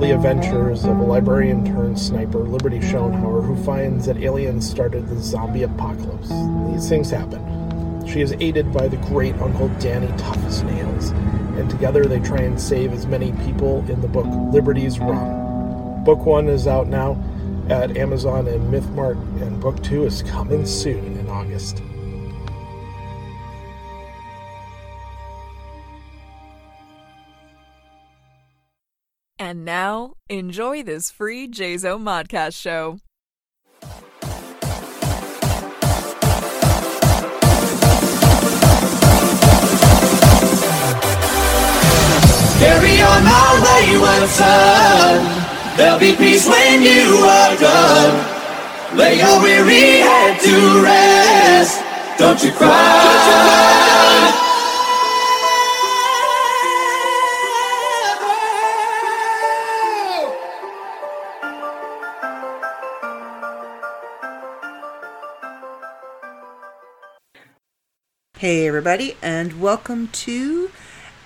the adventures of a librarian turned sniper, Liberty Schoenhauer, who finds that aliens started the zombie apocalypse. These things happen. She is aided by the great Uncle Danny Tough Nails, and together they try and save as many people in the book Liberty's Run. Book one is out now at Amazon and MythMart, and book two is coming soon in August. Enjoy this free JZO Modcast show. Carry on my wayward son. There'll be peace when you are done. Lay your weary head to rest. Don't you cry. Hey, everybody, and welcome to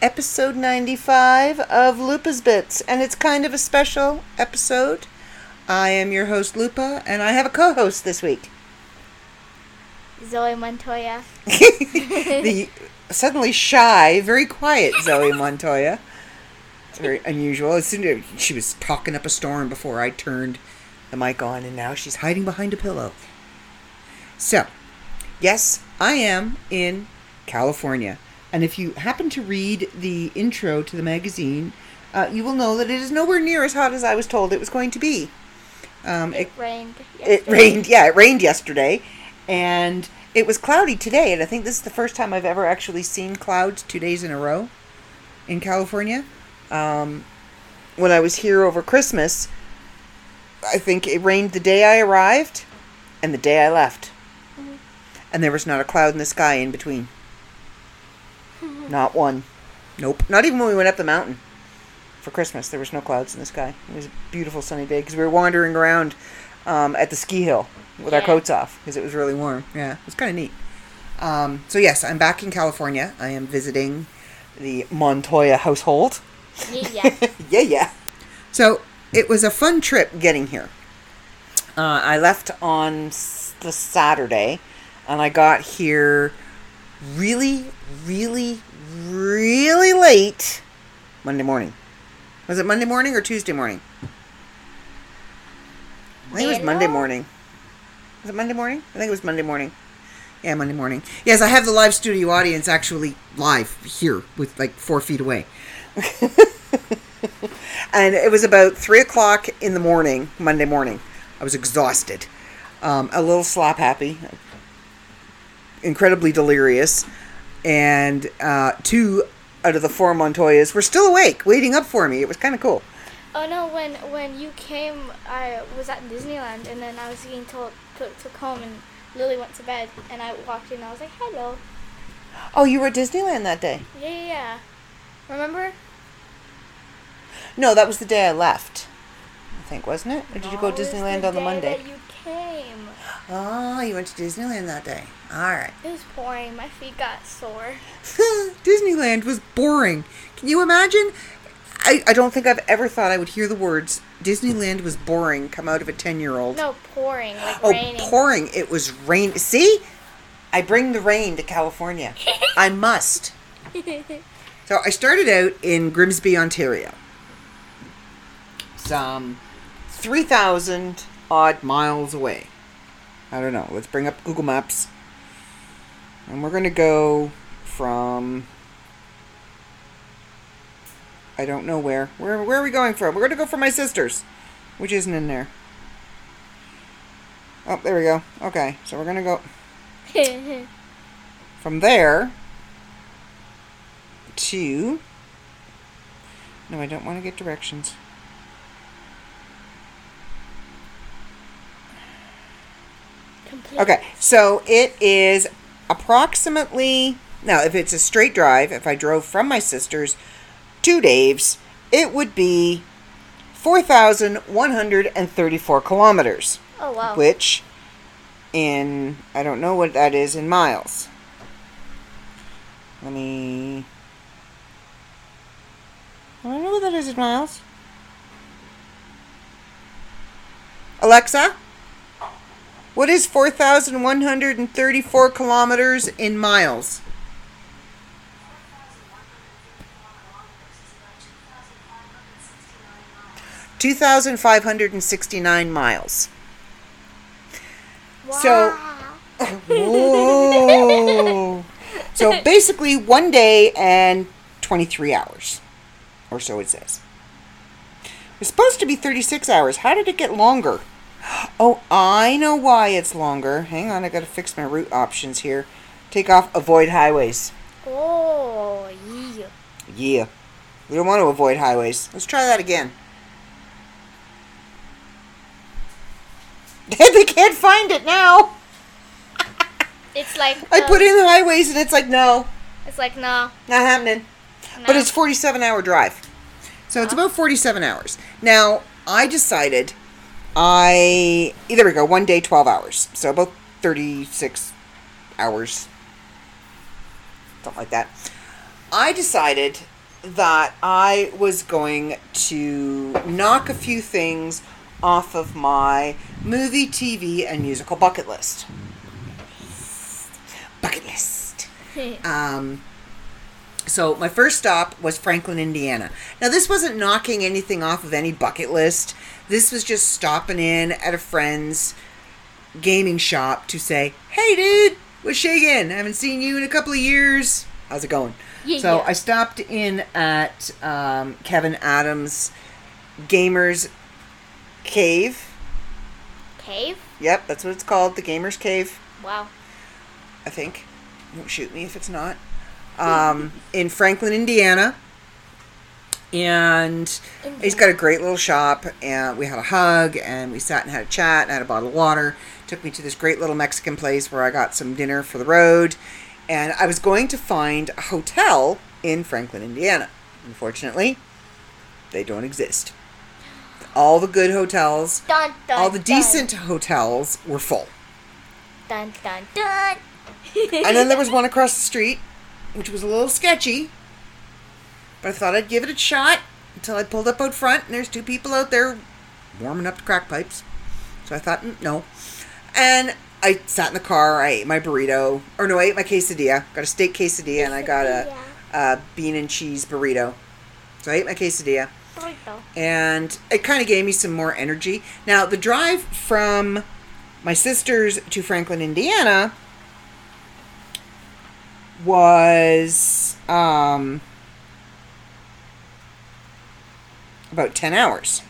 episode 95 of Lupa's Bits. And it's kind of a special episode. I am your host, Lupa, and I have a co host this week. Zoe Montoya. the suddenly shy, very quiet Zoe Montoya. It's very unusual. As soon as she was talking up a storm before I turned the mic on, and now she's hiding behind a pillow. So, yes, I am in California. And if you happen to read the intro to the magazine, uh, you will know that it is nowhere near as hot as I was told it was going to be. Um, It rained. it rained, yeah, it rained yesterday, and it was cloudy today. And I think this is the first time I've ever actually seen clouds two days in a row in California. Um, when I was here over Christmas, I think it rained the day I arrived and the day I left. And there was not a cloud in the sky in between. Not one. Nope. Not even when we went up the mountain for Christmas. There was no clouds in the sky. It was a beautiful sunny day because we were wandering around um, at the ski hill with our coats off because it was really warm. Yeah, it was kind of neat. Um, so yes, I'm back in California. I am visiting the Montoya household. Yeah, yeah. yeah, yeah. So it was a fun trip getting here. Uh, I left on the Saturday, and I got here really, really, really late Monday morning. Was it Monday morning or Tuesday morning? I think it was Monday morning. Was it Monday morning? I think it was Monday morning. Yeah, Monday morning. Yes, I have the live studio audience actually live here with like four feet away. and it was about three o'clock in the morning, Monday morning. I was exhausted, um, a little slap happy, incredibly delirious, and uh, two out of the four Montoyas were still awake, waiting up for me. It was kind of cool. oh no, when when you came, I was at Disneyland, and then I was getting told to, to come, and Lily went to bed, and I walked in, and I was like, hello. Oh, you were at Disneyland that day? Yeah, yeah, yeah. Remember? No, that was the day I left. I think, wasn't it? Or did you go to Disneyland the on the day Monday? That you came. Oh, you went to Disneyland that day. All right. It was pouring. My feet got sore. Disneyland was boring. Can you imagine? I, I don't think I've ever thought I would hear the words Disneyland was boring come out of a 10 year old. No, pouring, like oh, raining. pouring. It was rain. See? I bring the rain to California. I must. So I started out in Grimsby, Ontario. Some 3,000 odd miles away. I don't know. Let's bring up Google Maps. And we're going to go from. I don't know where. Where, where are we going from? We're going to go from my sister's, which isn't in there. Oh, there we go. Okay, so we're going to go from there to. No, I don't want to get directions. Okay, so it is approximately now if it's a straight drive, if I drove from my sister's to Dave's, it would be 4,134 kilometers, Oh wow. which in I don't know what that is in miles. Let me I don't know what that is in miles. Alexa, what is 4,134 kilometers in miles? Two thousand five hundred and sixty-nine miles. So- Whoa! so basically, one day and twenty-three hours, or so it says. It's supposed to be thirty-six hours. How did it get longer? Oh, I know why it's longer. Hang on, I gotta fix my route options here. Take off avoid highways. Oh, yeah. Yeah. We don't want to avoid highways. Let's try that again. they can't find it now. It's like I put um, in the highways and it's like, no, It's like no, not happening. no. But it's 47 hour drive. So it's uh-huh. about 47 hours. Now, I decided I there we go, one day 12 hours. So about 36 hours. Something like that. I decided that I was going to knock a few things off of my movie, TV, and musical bucket list. Bucket list. Um, so my first stop was Franklin, Indiana. Now this wasn't knocking anything off of any bucket list. This was just stopping in at a friend's gaming shop to say, "Hey, dude, what's shaking? I haven't seen you in a couple of years. How's it going?" Yeah, so yeah. I stopped in at um, Kevin Adams' Gamers Cave. cave. Yep, that's what it's called, the Gamers Cave. Wow. I think. Don't shoot me if it's not. Um, in Franklin, Indiana. And he's got a great little shop. And we had a hug, and we sat and had a chat, and had a bottle of water. Took me to this great little Mexican place where I got some dinner for the road. And I was going to find a hotel in Franklin, Indiana. Unfortunately, they don't exist. All the good hotels, Dun dun. all the dun. decent hotels were full. Dun dun dun. and then there was one across the street, which was a little sketchy. But I thought I'd give it a shot until I pulled up out front, and there's two people out there warming up the crack pipes. So I thought, mm, no. And I sat in the car. I ate my burrito, or no, I ate my quesadilla. Got a steak quesadilla, and I got a, a bean and cheese burrito. So I ate my quesadilla Burrito. and it kind of gave me some more energy. Now, the drive from my sister's to Franklin, Indiana was um, about 10 hours.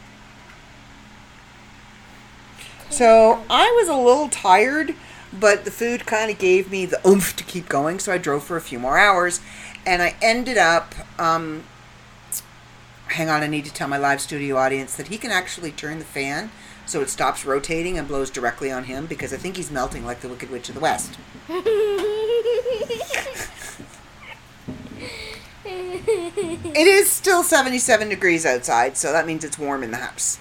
So I was a little tired, but the food kind of gave me the oomph to keep going, so I drove for a few more hours. And I ended up um, hang on, I need to tell my live studio audience that he can actually turn the fan so it stops rotating and blows directly on him because I think he's melting like the Wicked Witch of the West. It is still 77 degrees outside, so that means it's warm in the house.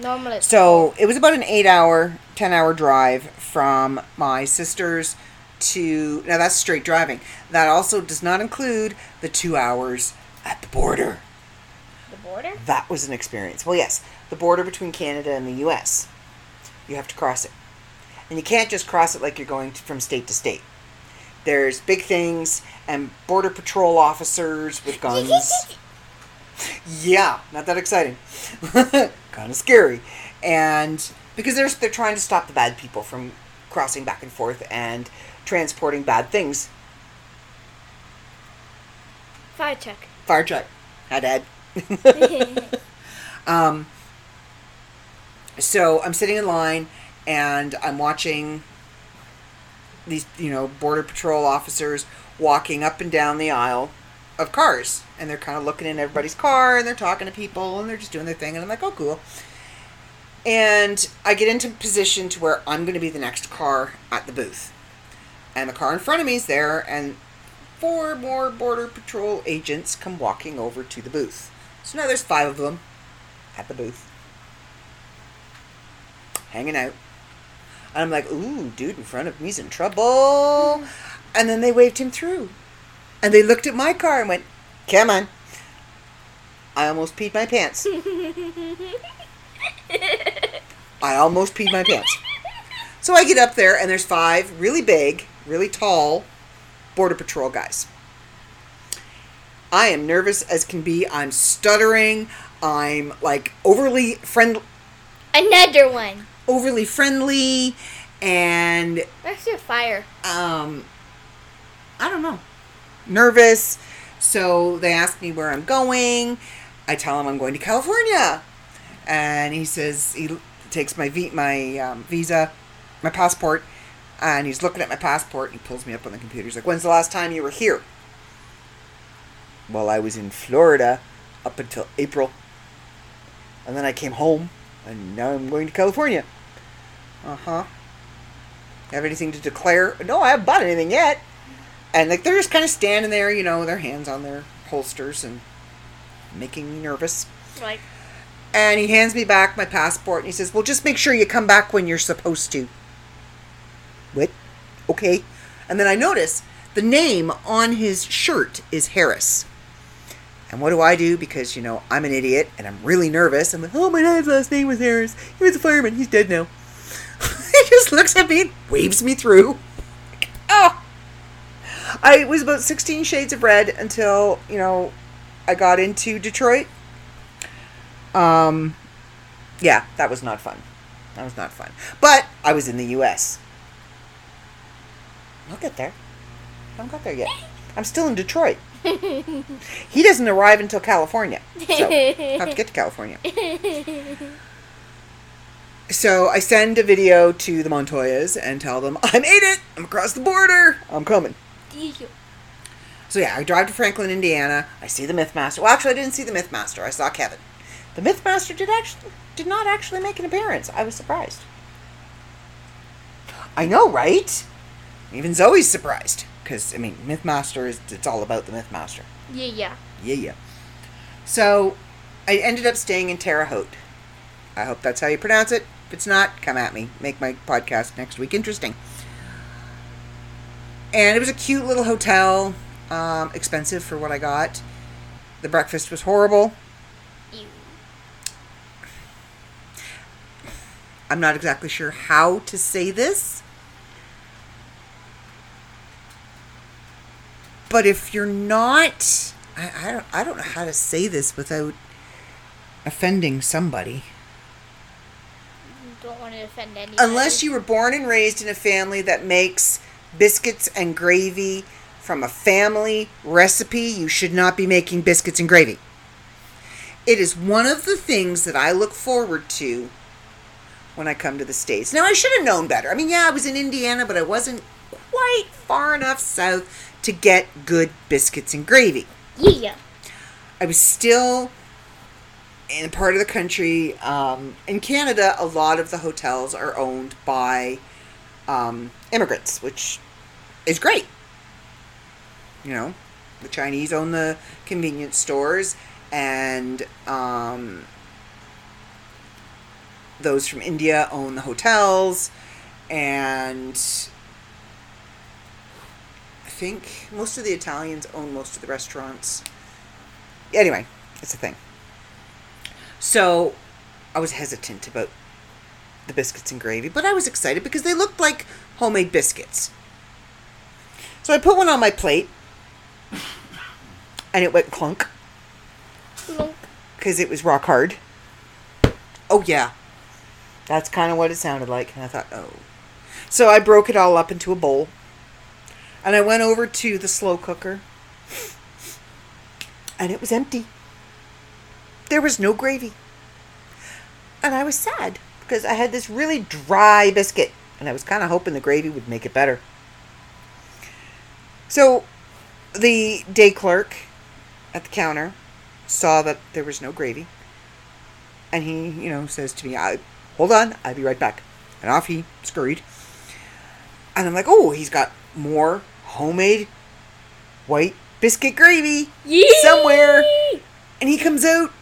Normally. So it was about an eight hour, 10 hour drive from my sister's to. Now that's straight driving. That also does not include the two hours at the border. the border. That was an experience. Well, yes, the border between Canada and the U.S. You have to cross it, and you can't just cross it like you're going to, from state to state. There's big things and border patrol officers with guns. yeah, not that exciting. kind of scary, and because they're they're trying to stop the bad people from crossing back and forth and transporting bad things. Fire check. Fire truck. Hi, Dad. Um, so I'm sitting in line and I'm watching these, you know, border patrol officers walking up and down the aisle of cars. And they're kind of looking in everybody's car and they're talking to people and they're just doing their thing. And I'm like, oh, cool. And I get into position to where I'm going to be the next car at the booth. And the car in front of me is there, and four more Border Patrol agents come walking over to the booth. So now there's five of them at the booth, hanging out. And I'm like, ooh, dude in front of me's in trouble. Mm-hmm. And then they waved him through. And they looked at my car and went, come on. I almost peed my pants. I almost peed my pants. So I get up there, and there's five really big, really tall Border Patrol guys. I am nervous as can be. I'm stuttering. I'm like overly friendly. Another one. Overly friendly, and Where's your fire? um, I don't know, nervous. So they ask me where I'm going. I tell him I'm going to California, and he says he takes my vi- my um, visa, my passport, and he's looking at my passport. And he pulls me up on the computer. He's like, "When's the last time you were here?" Well, I was in Florida up until April, and then I came home, and now I'm going to California. Uh huh. Have anything to declare? No, I haven't bought anything yet. And like they're just kind of standing there, you know, their hands on their holsters and making me nervous. Like, And he hands me back my passport and he says, "Well, just make sure you come back when you're supposed to." What? Okay. And then I notice the name on his shirt is Harris. And what do I do? Because, you know, I'm an idiot and I'm really nervous. I'm like, oh, my dad's last name was Harris. He was a fireman. He's dead now. Just looks at me and waves me through. Oh! I was about 16 shades of red until, you know, I got into Detroit. Um, yeah, that was not fun. That was not fun. But I was in the U.S. I'll get there. I haven't got there yet. I'm still in Detroit. he doesn't arrive until California. So I have to get to California. So I send a video to the Montoyas and tell them, I made it! I'm across the border! I'm coming. So yeah, I drive to Franklin, Indiana. I see the Mythmaster. Well, actually, I didn't see the Mythmaster. I saw Kevin. The Mythmaster did actually did not actually make an appearance. I was surprised. I know, right? Even Zoe's surprised because I mean, Mythmaster is it's all about the Mythmaster. yeah, yeah. Yeah, yeah. So I ended up staying in Terre Haute. I hope that's how you pronounce it. If it's not, come at me. Make my podcast next week interesting. And it was a cute little hotel, um, expensive for what I got. The breakfast was horrible. Ew. I'm not exactly sure how to say this. But if you're not, I, I, don't, I don't know how to say this without offending somebody. Don't want to offend anybody. Unless you were born and raised in a family that makes biscuits and gravy from a family recipe, you should not be making biscuits and gravy. It is one of the things that I look forward to when I come to the States. Now, I should have known better. I mean, yeah, I was in Indiana, but I wasn't quite far enough south to get good biscuits and gravy. Yeah, yeah. I was still in part of the country. Um, in Canada, a lot of the hotels are owned by um, immigrants, which is great. You know, the Chinese own the convenience stores, and um, those from India own the hotels, and I think most of the Italians own most of the restaurants. Anyway, it's a thing. So I was hesitant about the biscuits and gravy, but I was excited because they looked like homemade biscuits. So I put one on my plate, and it went clunk because it was rock hard. Oh, yeah. That's kind of what it sounded like. And I thought, oh. So I broke it all up into a bowl. And I went over to the slow cooker. And it was empty. There was no gravy. And I was sad because I had this really dry biscuit. And I was kind of hoping the gravy would make it better. So the day clerk at the counter saw that there was no gravy. And he, you know, says to me, I, hold on, I'll be right back. And off he scurried. And I'm like, oh, he's got more homemade white biscuit gravy Yee! somewhere. And he comes out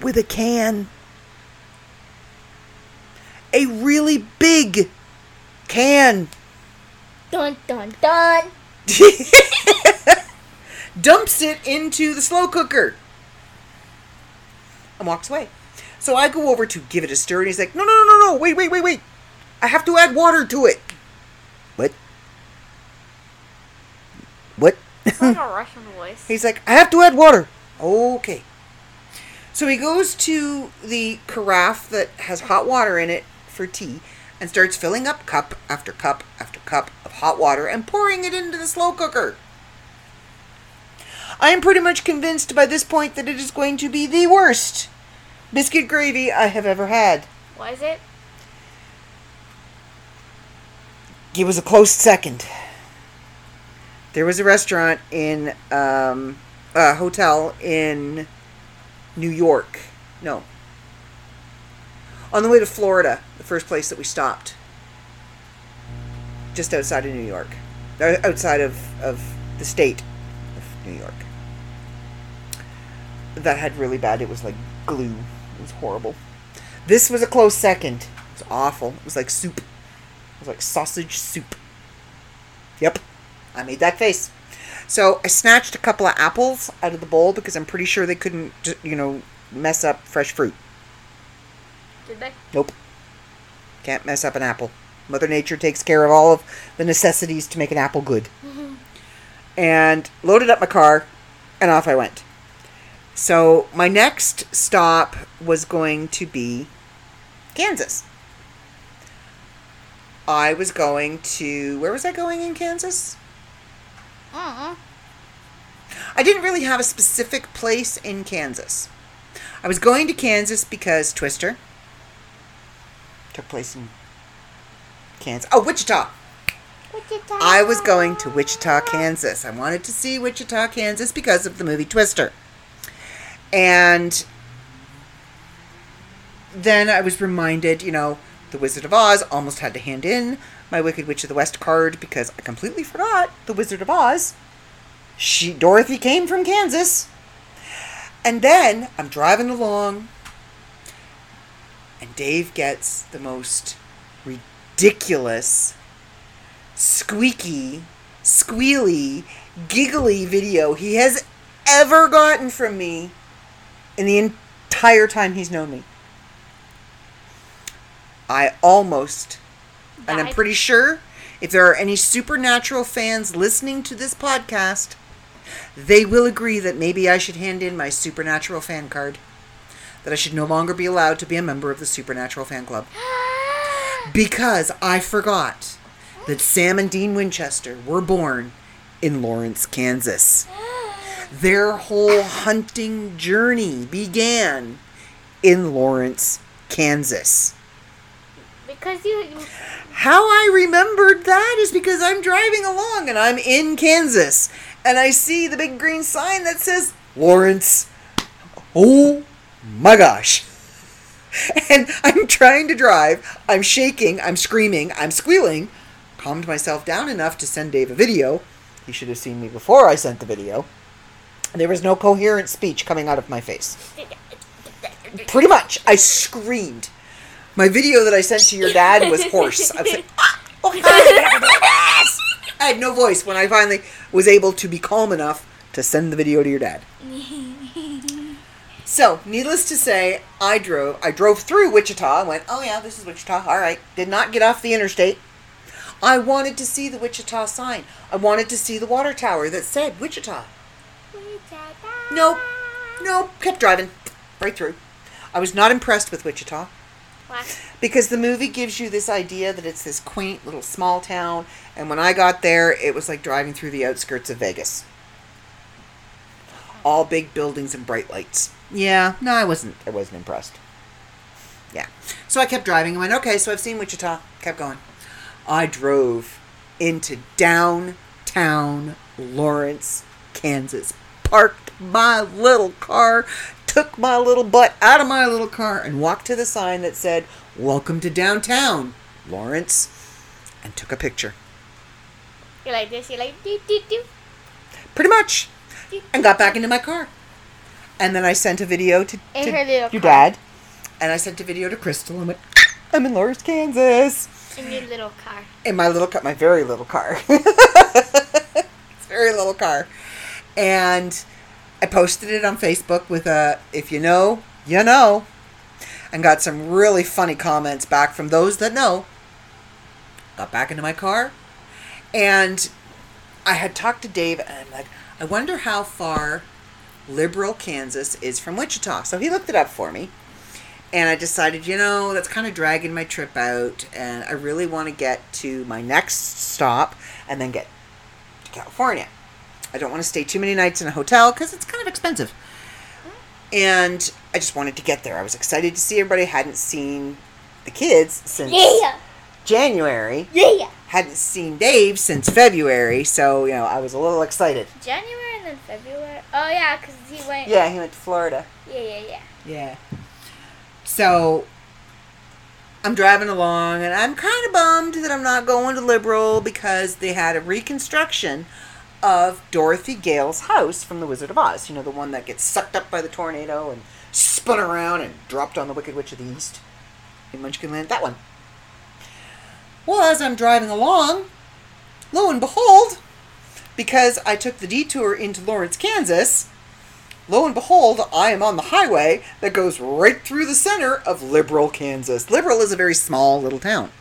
with a can. A really big can. Dun dun dun. dumps it into the slow cooker and walks away. So I go over to give it a stir, and he's like, no, no, no, no, no, wait, wait, wait, wait. I have to add water to it. What? What? It's like a Russian voice. He's like, I have to add water. Okay. So he goes to the carafe that has hot water in it for tea and starts filling up cup after cup after cup of hot water and pouring it into the slow cooker. I am pretty much convinced by this point that it is going to be the worst biscuit gravy I have ever had. What is it? It was a close second. There was a restaurant in um, a hotel in New York. No. On the way to Florida, the first place that we stopped. Just outside of New York. Outside of, of the state of New York. That had really bad. It was like glue. It was horrible. This was a close second. It was awful. It was like soup. It was like sausage soup. Yep. I made that face. So I snatched a couple of apples out of the bowl because I'm pretty sure they couldn't, you know, mess up fresh fruit. Did they? Nope. Can't mess up an apple. Mother Nature takes care of all of the necessities to make an apple good. Mm-hmm. And loaded up my car, and off I went. So my next stop was going to be Kansas. I was going to. Where was I going in Kansas? I didn't really have a specific place in Kansas. I was going to Kansas because Twister took place in Kansas. Oh, Wichita. Wichita. I was going to Wichita, Kansas. I wanted to see Wichita, Kansas because of the movie Twister. And then I was reminded, you know, The Wizard of Oz almost had to hand in my Wicked Witch of the West card because I completely forgot The Wizard of Oz. She Dorothy came from Kansas. And then I'm driving along and Dave gets the most ridiculous squeaky, squealy, giggly video he has ever gotten from me in the entire time he's known me. I almost, and I'm pretty sure if there are any supernatural fans listening to this podcast, they will agree that maybe I should hand in my supernatural fan card. That I should no longer be allowed to be a member of the supernatural fan club because I forgot that Sam and Dean Winchester were born in Lawrence, Kansas. Their whole hunting journey began in Lawrence, Kansas. Because you, you How I remembered that is because I'm driving along and I'm in Kansas and I see the big green sign that says Lawrence. Oh my gosh. And I'm trying to drive. I'm shaking. I'm screaming. I'm squealing. Calmed myself down enough to send Dave a video. He should have seen me before I sent the video. There was no coherent speech coming out of my face. Pretty much, I screamed. My video that I sent to your dad was hoarse. I was like, "Ah, oh, yes!" I had no voice when I finally was able to be calm enough to send the video to your dad. So, needless to say, I drove. I drove through Wichita. I went, oh yeah, this is Wichita. All right. Did not get off the interstate. I wanted to see the Wichita sign. I wanted to see the water tower that said Wichita. Nope. Nope. Kept driving. Right through. I was not impressed with Wichita Because the movie gives you this idea that it's this quaint little small town, and when I got there, it was like driving through the outskirts of Vegas. All big buildings and bright lights. Yeah, no, I wasn't. I wasn't impressed. Yeah, so I kept driving. and went, okay, so I've seen Wichita. Kept going. I drove into downtown Lawrence, Kansas. Parked my little car, took my little butt out of my little car, and walked to the sign that said, Welcome to downtown, Lawrence, and took a picture. You're like this. You're like do do do. Pretty much. And got back into my car. And then I sent a video to, to your car. dad. And I sent a video to Crystal and went, ah, I'm in Lawrence, Kansas. In your little car. in my little car, my very little car. it's very little car. And I posted it on Facebook with a, if you know, you know. and got some really funny comments back from those that know. Got back into my car, and I had talked to Dave, and I'm like, I wonder how far Liberal, Kansas is from Wichita. So he looked it up for me. And I decided, you know, that's kind of dragging my trip out, and I really want to get to my next stop and then get to California. I don't want to stay too many nights in a hotel because it's kind of expensive. And I just wanted to get there. I was excited to see everybody. Hadn't seen the kids since Yeah. January. Yeah. Hadn't seen Dave since February, so you know I was a little excited. January and then February. Oh yeah, cause he went. Yeah, he went to Florida. Yeah, yeah, yeah. Yeah. So I'm driving along and I'm kind of bummed that I'm not going to Liberal because they had a reconstruction of Dorothy Gale's house from The Wizard of Oz. You know, the one that gets sucked up by the tornado and spun around and dropped on the Wicked Witch of the East in Munchkinland. That one. Well, as I'm driving along, lo and behold, because I took the detour into Lawrence, Kansas, lo and behold, I am on the highway that goes right through the center of Liberal, Kansas. Liberal is a very small little town.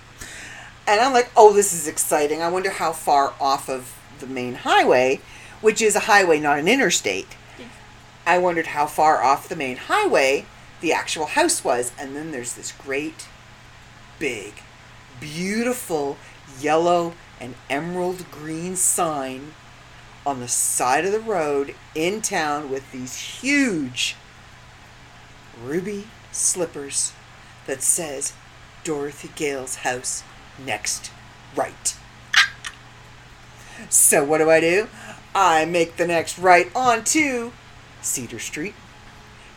And I'm like, oh, this is exciting. I wonder how far off of the main highway, which is a highway, not an interstate. I wondered how far off the main highway the actual house was. And then there's this great, big, beautiful yellow and emerald green sign on the side of the road in town with these huge ruby slippers that says Dorothy Gale's house next right. So what do I do? I make the next right onto Cedar Street.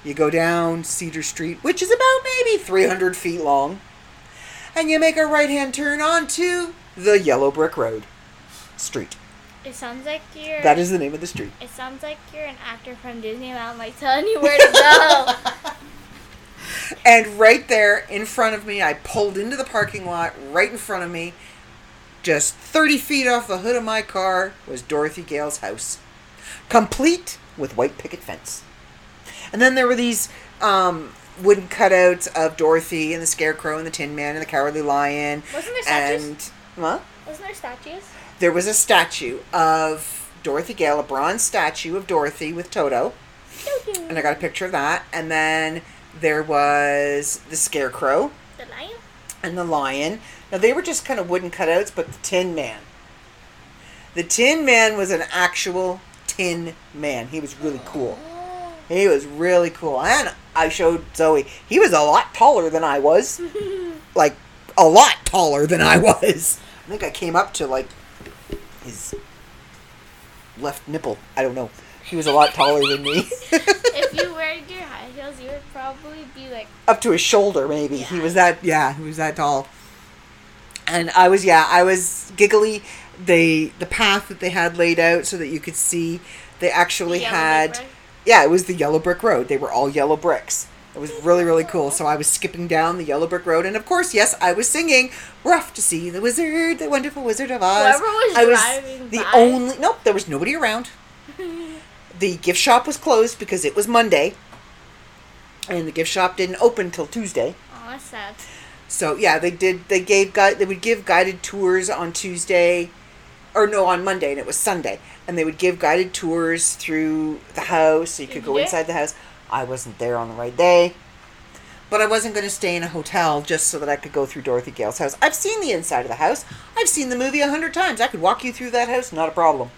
You go down Cedar Street, which is about maybe 300 feet long, and you make a right hand turn onto the Yellow Brick Road Street. It sounds like you're. That is the name of the street. It sounds like you're an actor from Disneyland, like telling you where to go. And right there in front of me, I pulled into the parking lot right in front of me. Just 30 feet off the hood of my car was Dorothy Gale's house, complete with white picket fence. And then there were these um, wooden cutouts of Dorothy and the Scarecrow and the Tin Man and the Cowardly Lion. Wasn't there statues? And what? Wasn't there statues? There was a statue of Dorothy Gale, a bronze statue of Dorothy with Toto. Toto. And I got a picture of that. And then there was the Scarecrow The lion? and the lion. Now they were just kind of wooden cutouts, but the Tin Man. The Tin Man was an actual Tin Man. He was really cool. He was really cool. And I showed Zoe. He was a lot taller than I was. like a lot taller than I was. I think I came up to like his left nipple. I don't know. He was a lot taller than me. if you wear your high heels, you would probably be like. up to his shoulder maybe he was that yeah he was that tall and i was yeah i was giggly. They the path that they had laid out so that you could see they actually Yellow had yeah it was the yellow brick road. They were all yellow bricks. It was really really cool. So i was skipping down the yellow brick road. And of course yes i was singing we're off to see the wizard the wonderful wizard of oz. Whoever was i driving the by. only nope there was nobody around. The gift shop was closed because it was monday. And the gift shop didn't open till tuesday. Oh, that's sad. So yeah, they did. They gave guide. They would give guided tours on Tuesday, or no, on Monday, and it was Sunday. And they would give guided tours through the house, so you could go you? inside the house. I wasn't there on the right day, but I wasn't going to stay in a hotel just so that I could go through Dorothy Gale's house. I've seen the inside of the house. I've seen the movie a hundred times. I could walk you through that house, not a problem.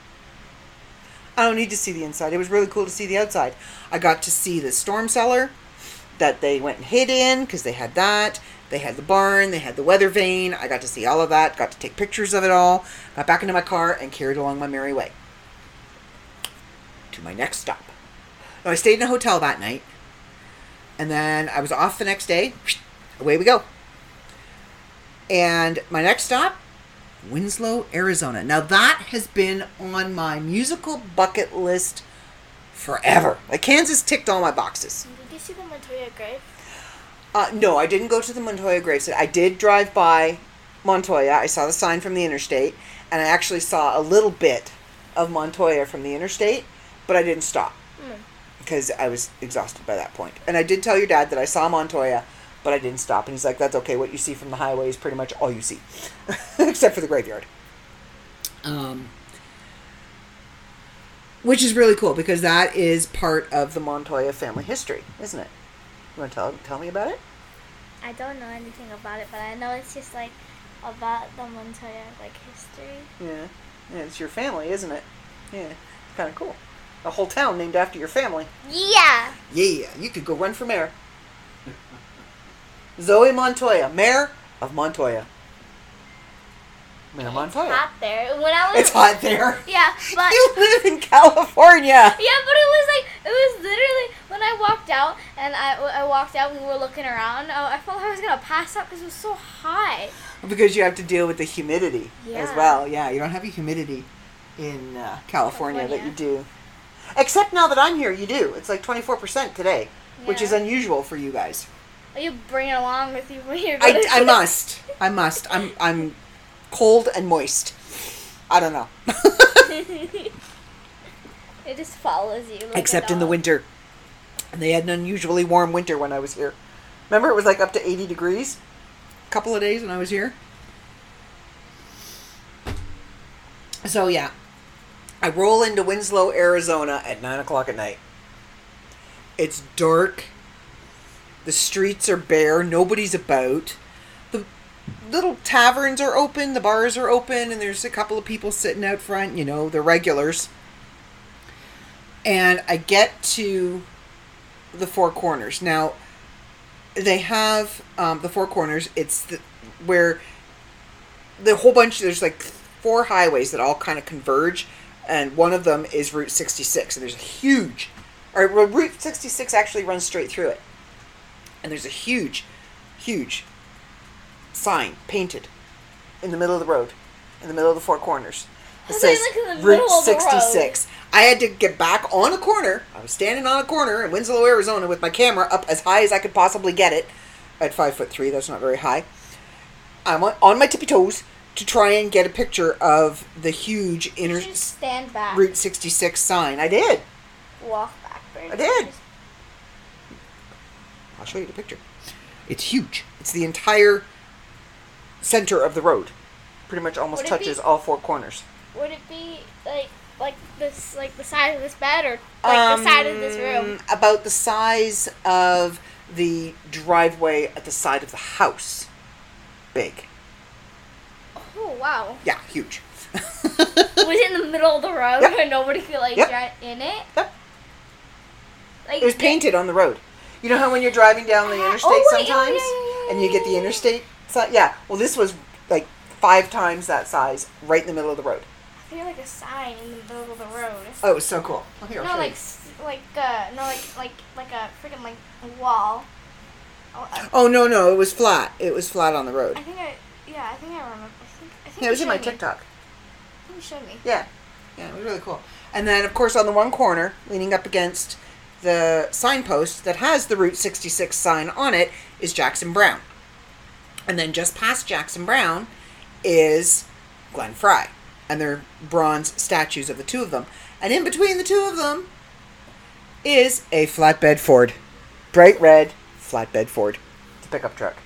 I don't need to see the inside. It was really cool to see the outside. I got to see the storm cellar that they went and hid in because they had that. They had the barn, they had the weather vane. I got to see all of that, got to take pictures of it all. Got back into my car and carried along my merry way to my next stop. I stayed in a hotel that night, and then I was off the next day. Away we go. And my next stop, Winslow, Arizona. Now, that has been on my musical bucket list forever. Like, Kansas ticked all my boxes. Did you see the Montoya grave? Uh, no, I didn't go to the Montoya gravesite. I did drive by Montoya. I saw the sign from the interstate, and I actually saw a little bit of Montoya from the interstate, but I didn't stop because I was exhausted by that point. And I did tell your dad that I saw Montoya but I didn't stop. And he's like, "That's okay. What you see from the highway is pretty much all you see, except for the graveyard." Um, which is really cool because that is part of the Montoya family history, isn't it? You want to tell tell me about it? I don't know anything about it, but I know it's just like about the Montoya like history. Yeah, yeah. It's your family, isn't it? Yeah, it's kind of cool. A whole town named after your family. Yeah. Yeah, you could go run for mayor. Zoe Montoya, mayor of Montoya. Mayor Montoya. Hot there. When I was It's hot there. Yeah, but You live in California. yeah, but it was like it was literally when I walked out and I, I walked out. We were looking around. I, I felt like I was gonna pass out because it was so hot. Because you have to deal with the humidity as well. Yeah, you don't have any humidity in uh, California, that you do. Except now that I'm here, you do. It's like 24% today, which is unusual for you guys. You bring it along with you when you're. I, I must. I must. I'm I'm cold and moist. I don't know. it just follows you. like Except in the winter. And they had an unusually warm winter when I was here. Remember it was like up to 80 degrees a couple of days when I was here? So yeah. I roll into Winslow, Arizona at 9 o'clock at night. It's dark. The streets are bare. Nobody's about. The little taverns are open. The bars are open. And there's a couple of people sitting out front. You know, the regulars. And I get to the Four Corners. Now, they have um, the Four Corners. It's the, where the whole bunch, there's like four highways that all kind of converge. And one of them is Route 66. And there's a huge, or well, Route 66 actually runs straight through it. And there's a huge, huge sign painted in the middle of the road, in the middle of the Four Corners. It says like Route middle of the road? 66. I had to get back on a corner. I was standing on a corner in Winslow, Arizona, with my camera up as high as I could possibly get it. At five foot three, that's not very high. I'm on, on my tippy toes to try and get a picture of the huge inner stand back. Route 66 sign. I did. Walk backwards. I did. I'll show you the picture. It's huge. It's the entire center of the road. Pretty much almost Would it be- touches all four corners. Would it be like like this like the size of this bed or like the side of this room? Um, About the size of the driveway at the side of the house. Big. Oh wow. Yeah, huge. Was it in the middle of the road Yep. where nobody could like Yep. drive in it? Yep. Like It was painted on the road. You know how when you're driving down the Ah, interstate oh, wait, oh, sometimes, yeah, yeah, yeah, and you get the interstate sign? Yeah. Well, this was like five times that size, right in the middle of the road. I feel like a sign in the middle of the road. Oh, it was so cool. Oh, here, no, like s- like uh no like like like a freaking like wall. Oh, I, Oh no, no, it was flat. It was flat on the road. I think I yeah I think I remember. I think I think Yeah, it was you in my showed me. TikTok. I think you showed me. Yeah, yeah, it was really cool. And then, of course, on the one corner, leaning up against the signpost that has the Route 66 sign on it, is Jackson Browne. And then just past Jackson Browne is Glenn Frey. And they're bronze statues of the two of them. And in between the two of them is a flatbed Ford. Bright red flatbed Ford. It's a pickup truck.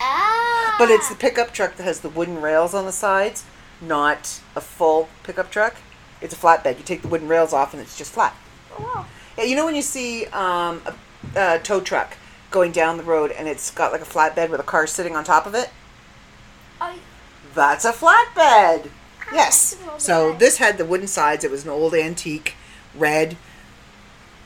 Ah. But it's the pickup truck that has the wooden rails on the sides, not a full pickup truck. It's a flatbed. You take the wooden rails off and it's just flat. Oh. Yeah, you know when you see um, a, a tow truck going down the road and it's got like a flatbed with a car sitting on top of it? Oh, That's a flatbed. Yes. that's an old So this had the wooden sides. It was an old antique red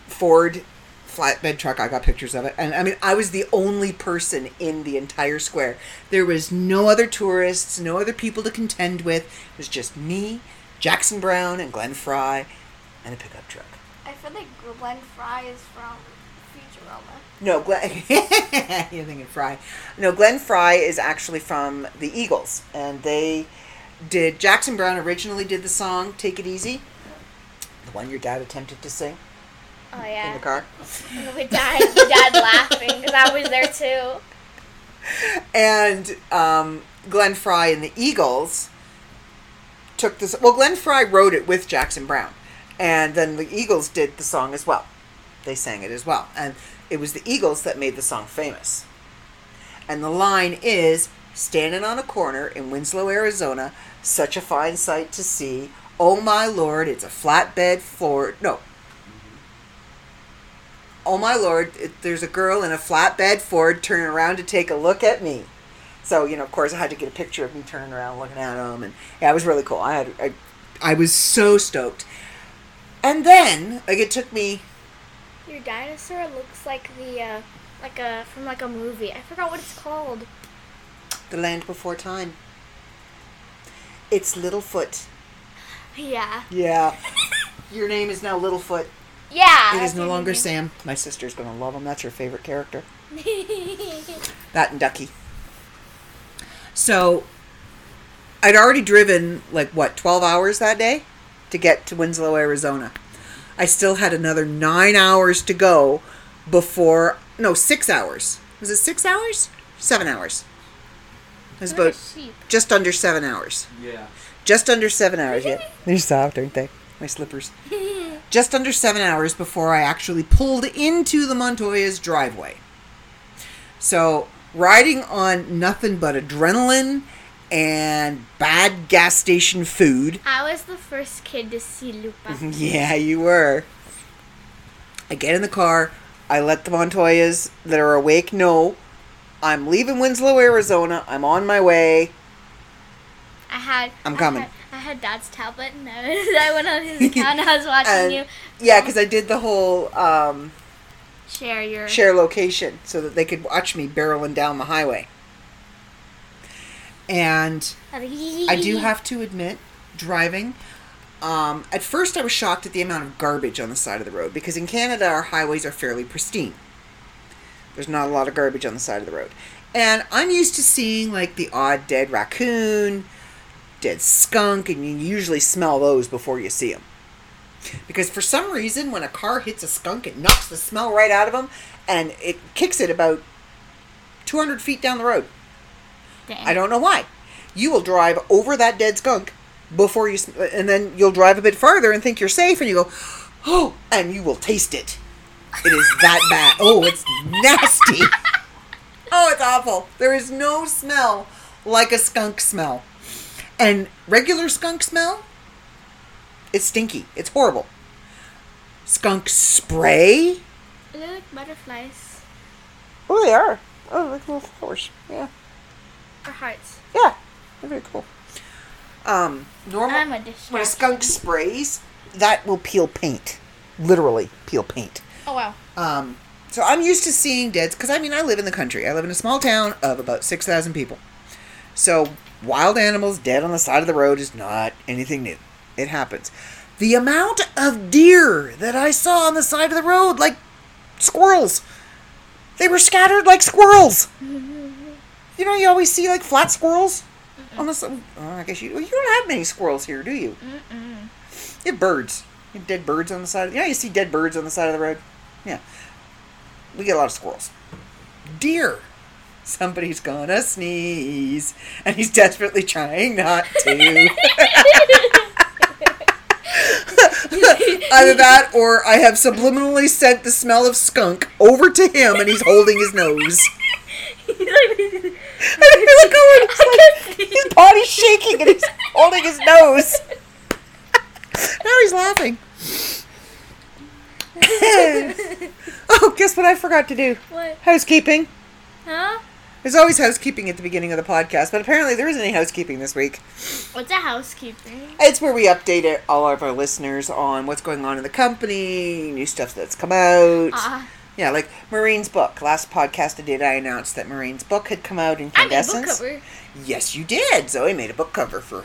Ford flatbed truck. I got pictures of it. And I mean, I was the only person in the entire square. There was no other tourists, no other people to contend with. It was just me, Jackson Browne, and Glenn Frey, and a pickup truck. I feel like Glenn Fry is from Futurama. No, Glenn. You're thinking Fry. No, Glenn Frey is actually from the Eagles, and they did. Jackson Browne originally did the song "Take It Easy," the one your dad attempted to sing Oh yeah. in the car. We died. We died laughing because I was there too. And um, Glenn Frey and the Eagles took this. Well, Glenn Frey wrote it with Jackson Browne, and then the Eagles did the song as well. They sang it as well, and it was the Eagles that made the song famous. And the line is standing on a corner in Winslow, Arizona, such a fine sight to see. Oh my lord, it's a flatbed Ford. No. Oh my lord, it, there's a girl in a flatbed Ford turning around to take a look at me. So, you know, of course, I had to get a picture of me turning around looking at him. And yeah, it was really cool. I had, I, I was so stoked. And then, like, it took me Your dinosaur looks like the uh, like a from like a movie. I forgot what it's called. The land before time. It's Littlefoot. Yeah. Yeah. Your name is now Littlefoot. Yeah. It is no longer. Sam. My sister's gonna love him. That's her favorite character. That and Ducky. So, I'd already driven like what twelve hours that day to get to Winslow, Arizona. I still had another nine hours to go before. No, six hours. Was it six hours? Seven hours. It was about sheep. just under seven hours. Yeah. Just under seven hours yeah. They're soft, aren't they? My slippers. Just under seven hours before I actually pulled into the Montoya's driveway. So, riding on nothing but adrenaline and bad gas station food. I was the first kid to see Lupa. Yeah, you were. I get in the car. I let the Montoyas that are awake know I'm leaving Winslow, Arizona. I'm on my way. I had. I'm I coming. had- I had Dad's tablet, and I, was, I went on his account. and I was watching And- you Yeah, because I did the whole um, share your. share location so that they could watch me barreling down the highway. And I do have to admit, driving. Um, at first, I was shocked at the amount of garbage on the side of the road because in Canada, our highways are fairly pristine. There's not a lot of garbage on the side of the road. And I'm used to seeing like the odd dead raccoon, dead skunk, and you usually smell those before you see them. Because for some reason, when a car hits a skunk, it knocks the smell right out of them and it kicks it about 200 feet down the road. Dang. I don't know why. You will drive over that dead skunk before you, and then you'll drive a bit farther and think you're safe, and you go, oh, and you will taste it. It is that bad. Oh, it's nasty. oh, it's awful. There is no smell like a skunk smell. And regular skunk smell, it's stinky. It's horrible. Skunk spray? Are they look like butterflies Oh, they are. Oh, like little flowers. Yeah. or hearts. Yeah, they're very cool. Um, normal. I'm a when a skunk sprays, that will peel paint. Literally peel paint. Oh wow. Um, so I'm used to seeing deads because I mean I live in the country. I live in a small town of about six thousand people. So wild animals dead on the side of the road is not anything new. It happens. The amount of deer that I saw on the side of the road, like squirrels, they were scattered like squirrels. You know, you always see like flat squirrels on the side. Oh, I guess you you don't have many squirrels here, do you? You have birds. You have dead birds on the side. Of, you know, you see dead birds on the side of the road. Yeah, we get a lot of squirrels. Deer. Somebody's gonna sneeze, and he's desperately trying not to. Either that, or I have subliminally sent the smell of skunk over to him, and he's holding his nose. And you look over, it's like his body's shaking, and he's holding his nose. now he's laughing. oh, guess what I forgot to do? What? Housekeeping. Huh? There's always housekeeping at the beginning of the podcast, but apparently there isn't any housekeeping this week. What's a housekeeping? It's where we update it, all of our listeners on what's going on in the company, new stuff that's come out. Ah, Yeah, like Marine's book. Last podcast I did, I announced that Marine's book had come out in I made a book cover. Yes, you did. Zoe made a book cover for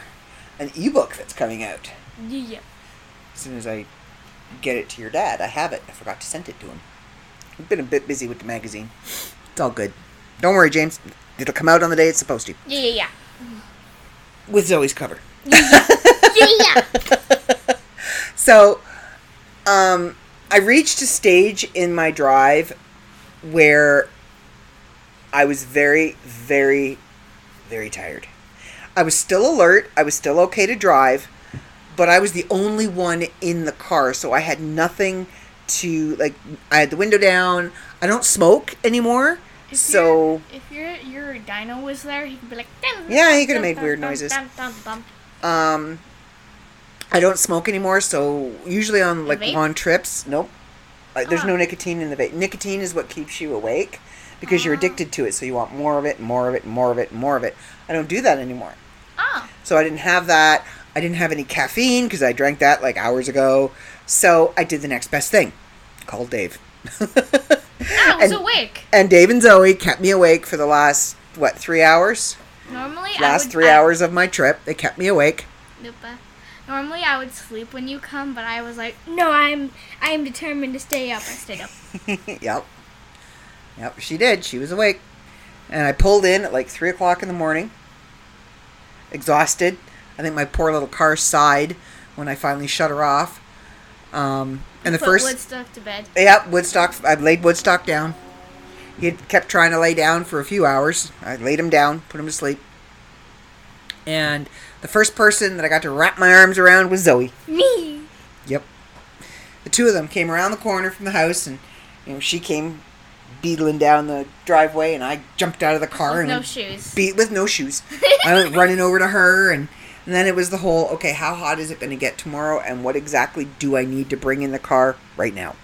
an ebook that's coming out. Yeah. As soon as I get it to your dad, I have it. I forgot to send it to him. I've been a bit busy with the magazine. It's all good. Don't worry, James. It'll come out on the day it's supposed to. Yeah, yeah, yeah. With Zoe's cover. yeah. yeah, yeah. So, um, I reached a stage in my drive where I was very, very, very tired. I was still alert. I was still okay to drive, but I was the only one in the car, so I had nothing to like. I had the window down. I don't smoke anymore, If So- if your your dino was there, he could be like. "Dun, Yeah, he could've made dun, weird dun, noises. dun." Um, I don't smoke anymore, so usually on like long trips, nope. Uh, there's Ah. no nicotine in the vape. Nicotine is what keeps you awake because you're Ah. addicted to it, so you want more of it, more of it, more of it, more of it. I don't do that anymore. Oh, So I didn't have that. I didn't have any caffeine because I drank that like hours ago. So I did the next best thing. Called Dave. I was And- awake. and Dave and Zoe kept me awake for the last what three hours? Normally, I Last would, three I- hours of my trip, they kept me awake. Nope, Normally, I would sleep when you come, but I was like, no, I'm I am determined to stay up. I stayed up. yep. Yep, she did. She was awake. And I pulled in at like 3 o'clock in the morning, exhausted. I think my poor little car sighed when I finally shut her off. Um, and the Put first. Woodstock to bed. Yep, Woodstock. I laid Woodstock down. He had kept trying to lay down for a few hours. I laid him down, put him to sleep. And the first person that I got to wrap my arms around was Zoe. Me. Yep. The two of them came around the corner from the house, and you know she came beetling down the driveway, and I jumped out of the car With and no shoes. beat with no shoes. I went running over to her, and, and then it was the whole okay, how hot is it going to get tomorrow, and what exactly do I need to bring in the car right now?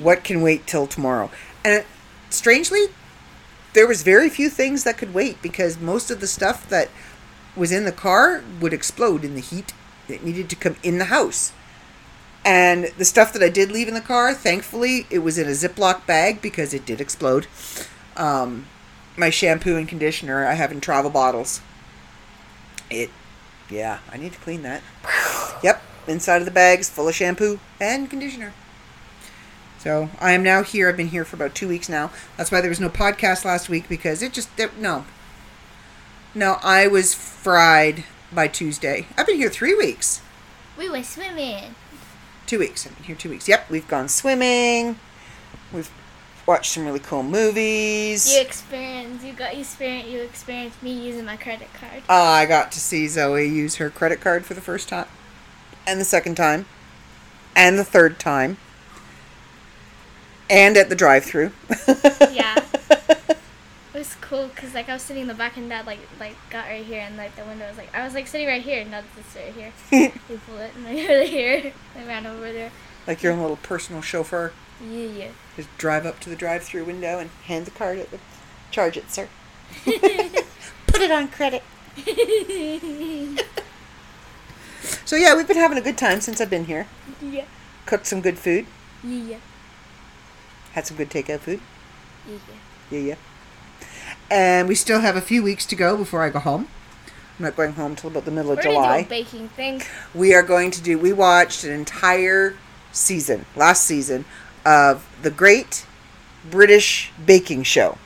What can wait till tomorrow? And strangely, there was very few things that could wait because most of the stuff that was in the car would explode in the heat that needed to come in the house. And the stuff that I did leave in the car, thankfully, it was in a Ziploc bag because it did explode. Um, my shampoo and conditioner I have in travel bottles. It, yeah, I need to clean that. Yep, inside of the bags, full of shampoo and conditioner. So I am now here. I've been here for about two weeks now. That's why there was no podcast last week because it just it, no. No, I was fried by Tuesday. I've been here three weeks. we went swimming. Two weeks. I've been here two weeks. Yep, we've gone swimming. We've watched some really cool movies. You experience. You got you experience. You experienced me using my credit card. Uh, I got to see Zoe use her credit card for the first time, and the second time, and the third time, and at the drive-through. Yeah. It was cool because like I was sitting in the back and dad like like got right here and like the window was like I was like sitting right here and dad just right here. he pulled it and I over here. I ran over there. like your own little personal chauffeur. Yeah, yeah. Just drive up to the drive-through window and hand the card at the charge it, sir. Put it on credit. So yeah, we've been having a good time since I've been here. yeah. Cooked some good food. Yeah. Yeah. Had some good takeout food. Yeah. Yeah, yeah. And we still have a few weeks to go before I go home. I'm not going home till about the middle of We're July. baking thing. we are going to do we watched an entire season last season of the great british baking show.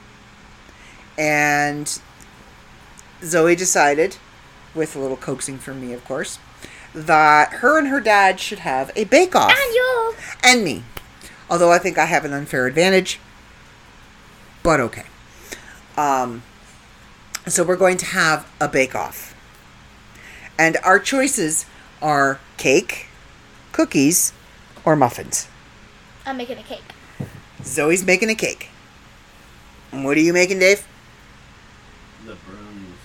And zoe decided with a little coaxing from me of course that her and her dad should have a bake off And you. and me. Although i think i have an unfair advantage but okay. Um so we're going to have a bake off and our choices are cake, cookies, or muffins. I'm making a cake. Zoe's making a cake. And what are you making, Dave? The brownies.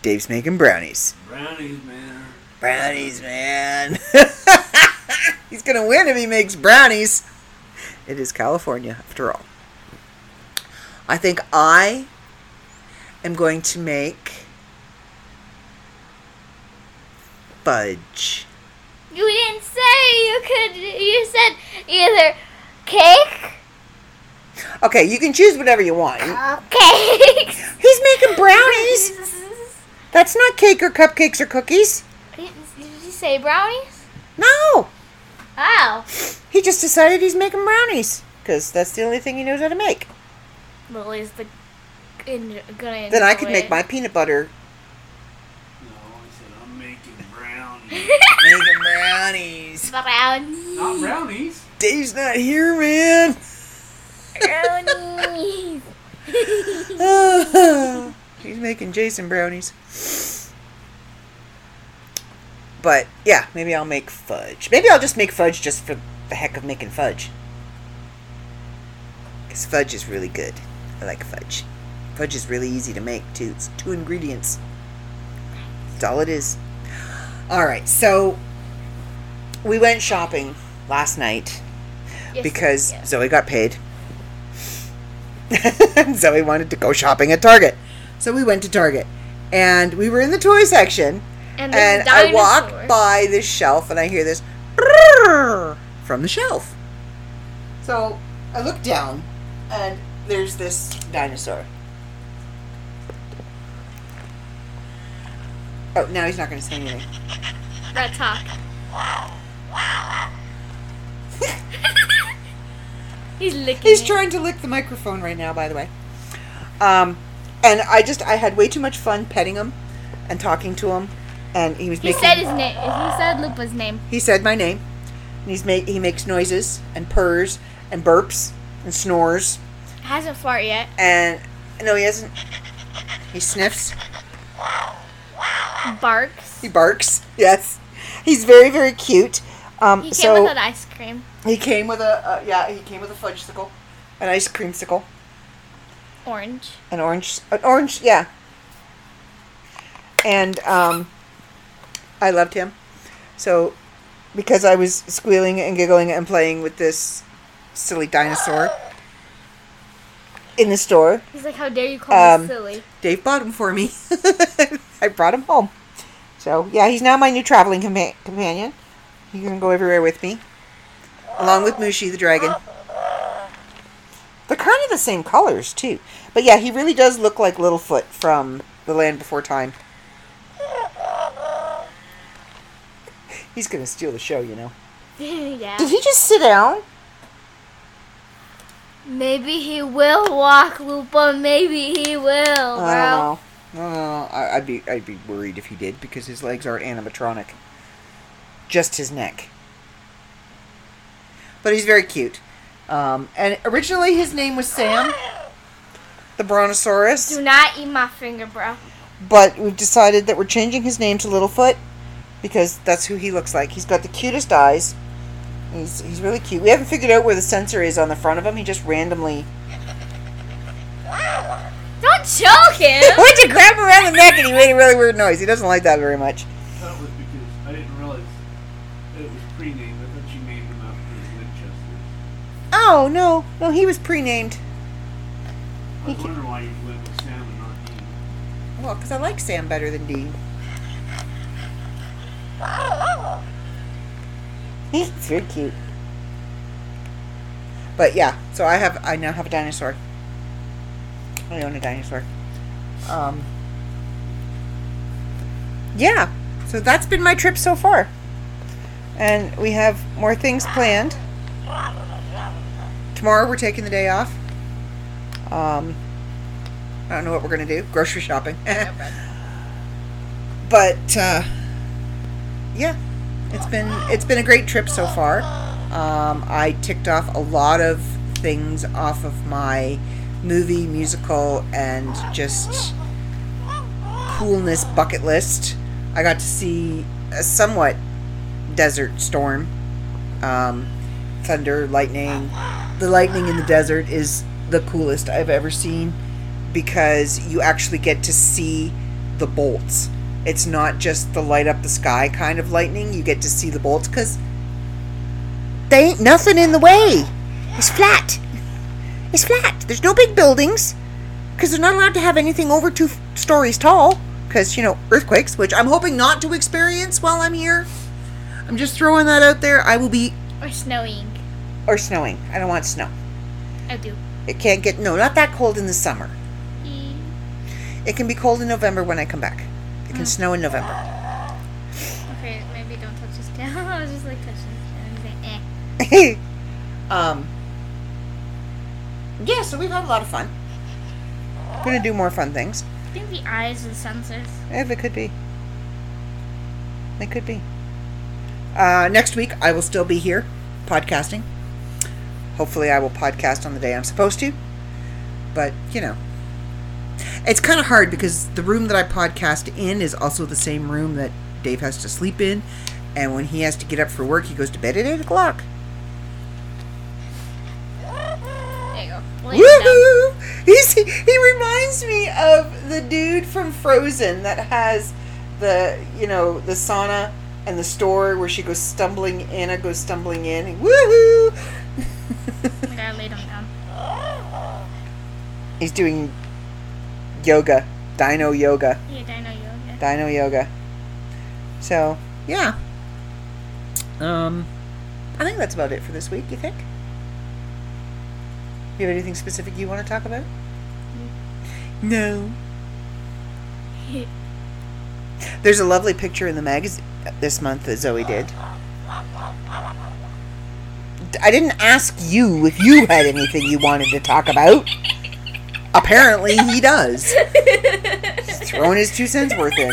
Dave's making brownies. Brownies, man. Brownies, man. He's going to win if he makes brownies. It is California, after all. I think I am going to make fudge. You didn't say you could. You said either cake Okay, you can choose whatever you want. or cakes. He's making brownies. That's not cake or cupcakes or cookies. Did you say brownies? No. Oh. He just decided he's making brownies. Because that's the only thing he knows how to make. Well, is the in, gonna. Then I could enjoy make my peanut butter. No, I said I'm making brownies. Making brownies. brownies. Not brownies. Dave's not here, man. brownies. he's making Jason brownies. But yeah, maybe I'll make fudge. Maybe I'll just make fudge just for the heck of making fudge. Because fudge is really good. I like fudge. Fudge is really easy to make too. It's two ingredients. That's all it is. All right, so we went shopping last night Yes, because yes. Zoe got paid. Zoe wanted to go shopping at Target. So we went to Target. And we were in the toy section. And And I walk by this shelf and I hear this from the shelf. So I look down and there's this dinosaur. Oh, now he's not going to say anything. Red talk. He's licking. He's it. trying to lick the microphone right now, by the way. Um, and I just I had way too much fun petting him and talking to him, and he was making He making. said his name. He said Lupa's name. he said my name, and he's made he makes noises and purrs and burps and snores Hasn't fart yet. and no he hasn't. He sniffs. Barks. He barks. Yes, he's very very cute. Um, He came so with an ice cream. he came with a uh, yeah he came with a fudge sickle, an ice cream sickle. Orange. an orange an orange yeah and um i loved him so because i was squealing and giggling and playing with this silly dinosaur in the store He's like, how dare you call Um, me silly? dave bought him for me i brought him home so yeah he's now my new traveling compa- companion he can go everywhere with me along with mushi the dragon they're kind of the same colors too but yeah he really does look like littlefoot from the land before time he's gonna steal the show you know yeah. did he just sit down Maybe he will walk, Lupa. Maybe he will, bro. I don't know. No, no, no. I, I'd be, I'd be worried if he did because his legs aren't animatronic. Just his neck. But he's very cute. Um, and originally his name was Sam, the Brontosaurus. Do not eat my finger, bro. But we've decided that we're changing his name to Littlefoot because that's who he looks like. He's got the cutest eyes. He's, he's really cute. We haven't figured out where the sensor is on the front of him. He just randomly Don't choke him. went you grab him around the neck and he made a really weird noise. He doesn't like that very much. That Oh no, no, he was pre-named. I was wondering why you went with Sam and not Dean. Well, because I like Sam better than Dean. He's very cute. But yeah, so I have I now have a dinosaur. I own a dinosaur. Um. Yeah, so that's been my trip so far, and we have more things planned. Tomorrow we're taking the day off. Um, I don't know what we're gonna do. Grocery shopping. but uh, yeah, it's been it's been a great trip so far. Um, I ticked off a lot of things off of my movie, musical, and just coolness bucket list. I got to see a somewhat desert storm, um, thunder, lightning. The lightning in the desert is the coolest I've ever seen because you actually get to see the bolts. It's not just the light up the sky kind of lightning. You get to see the bolts because they ain't nothing in the way. It's flat. It's flat. There's no big buildings because they're not allowed to have anything over two stories tall because, you know, earthquakes, which I'm hoping not to experience while I'm here. I'm just throwing that out there. I will be, Or snowing. Or snowing. I don't want snow. I do. It can't get, no, not that cold in the summer. E- It can be cold in November when I come back. It can snow in November. Okay, maybe don't touch his tail. I was just like touching his tail. Eh. um, yeah, so we've had a lot of fun. We're Gonna do more fun things. I think the eyes and sensors. If it could be. It could be. Uh, next week, I will still be here podcasting. Hopefully, I will podcast on the day I'm supposed to. But, you know, it's kind of hard because the room that I podcast in is also the same room that Dave has to sleep in. And when he has to get up for work, he goes to bed at 8 o'clock. There you go. Lay him down. Woohoo! He's, he reminds me of the dude from Frozen that has the, you know, the sauna and the store where she goes stumbling, in. Anna goes stumbling in. Woohoo! I gotta lay down. He's doing yoga, dino yoga, Yeah, Dino Yoga. dino yoga. So, yeah. Um, I think that's about it for this week, you think? You have anything specific you want to talk about? No. There's a lovely picture in the magazine this month that Zoe did. I didn't ask you if you had anything you wanted to talk about. Apparently, he does. He's throwing his two cents worth in.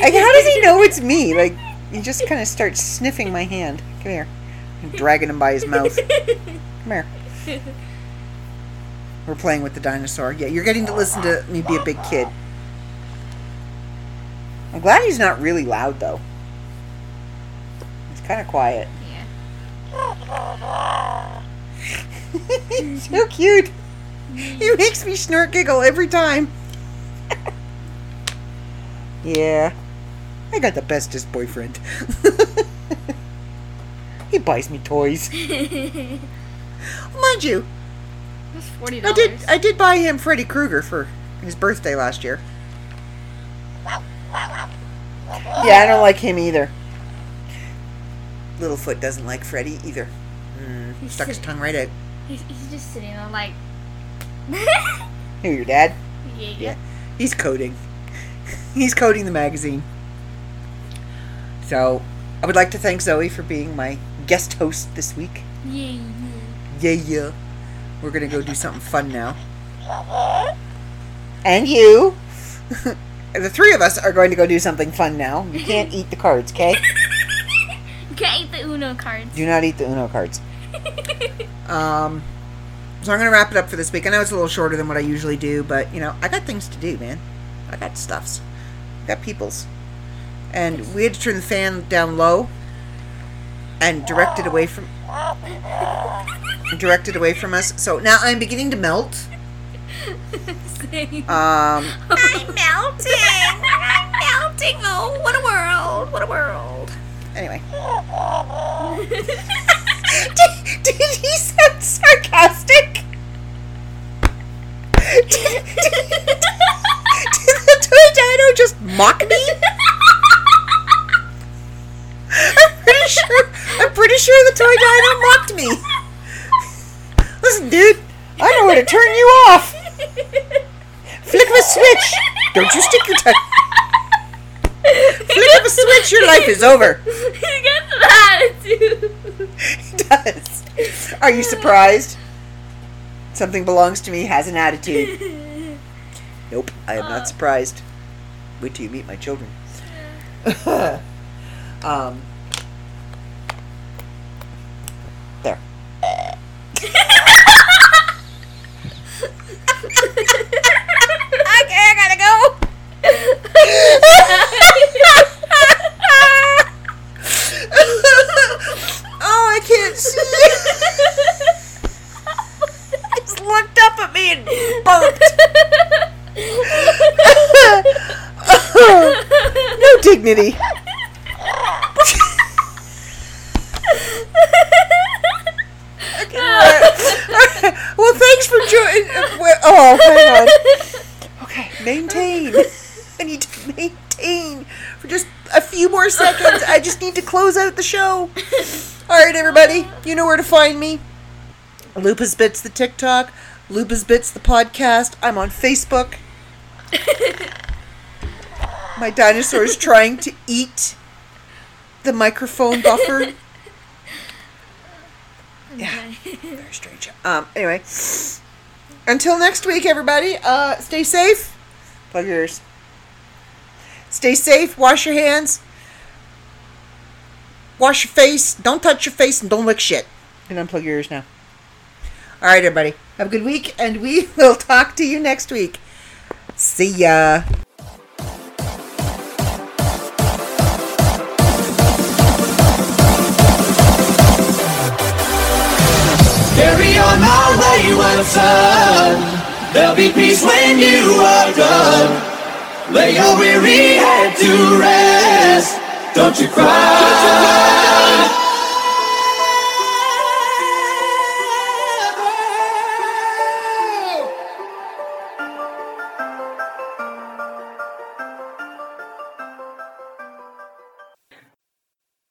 Like, how does he know it's me? Like, he just kind of starts sniffing my hand. Come here. I'm dragging him by his mouth. Come here. We're playing with the dinosaur. Yeah, you're getting to listen to me be a big kid. I'm glad he's not really loud, though. He's kind of quiet. Yeah. He's so cute. He makes me snort giggle every time. yeah. I got the bestest boyfriend. he buys me toys. Mind you, That's forty I did I did buy him Freddy Krueger for his birthday last year. Yeah, I don't like him either. Littlefoot doesn't like Freddy either. Mm, stuck his tongue right out. He's, he's just sitting there like. Who, your dad? yeah, Yeah. He's coding. He's coding the magazine. So, I would like to thank Zoe for being my guest host this week. Yeah, yeah. Yeah, yeah. We're gonna go do something fun now. And you. the three of us are going to go do something fun now. You can't eat the cards, okay? You can't eat the Uno cards. Do not eat the Uno cards. Um, so I'm gonna wrap it up for this week. I know it's a little shorter than what I usually do, but you know I got things to do, man. I got stuffs. I got peoples, and we had to turn the fan down low and direct it away from direct it away from us. So now I'm beginning to melt. Same. Um, I'm melting. I'm melting. Oh, what a world. What a world. anyway. did, did he sound sarcastic? Did, did, did the toy dino just mock me? I'm pretty sure. I'm pretty sure the toy dino mocked me. Listen, dude, I know where to turn you off. Flick of a switch. Don't you stick your tongue. Flick of a switch, your life is over. he gets that attitude. It does. Are you surprised? Something belongs to me has an attitude. Nope, I am not surprised. Wait till you meet my children. um, there. okay, I gotta go. oh, I can't see. Just looked up at me and burped. no dignity. Okay, all right. All right. Well, thanks for joining. Oh, hang on. Okay, maintain. I need to maintain for just a few more seconds. I just need to close out the show. All right, everybody, you know where to find me. Lupus Bits the TikTok, Lupus Bits the podcast. I'm on Facebook. My dinosaur is trying to eat the microphone buffer. Yeah, very strange. Um. Anyway, until next week, everybody. Uh, stay safe. Plug your ears. Stay safe. Wash your hands. Wash your face. Don't touch your face and don't lick shit. And unplug your ears now. All right, everybody. Have a good week, and we will talk to you next week. See ya. on our wayward son. There'll be peace when you are done. Lay your weary head to rest. Don't you cry. Don't you cry.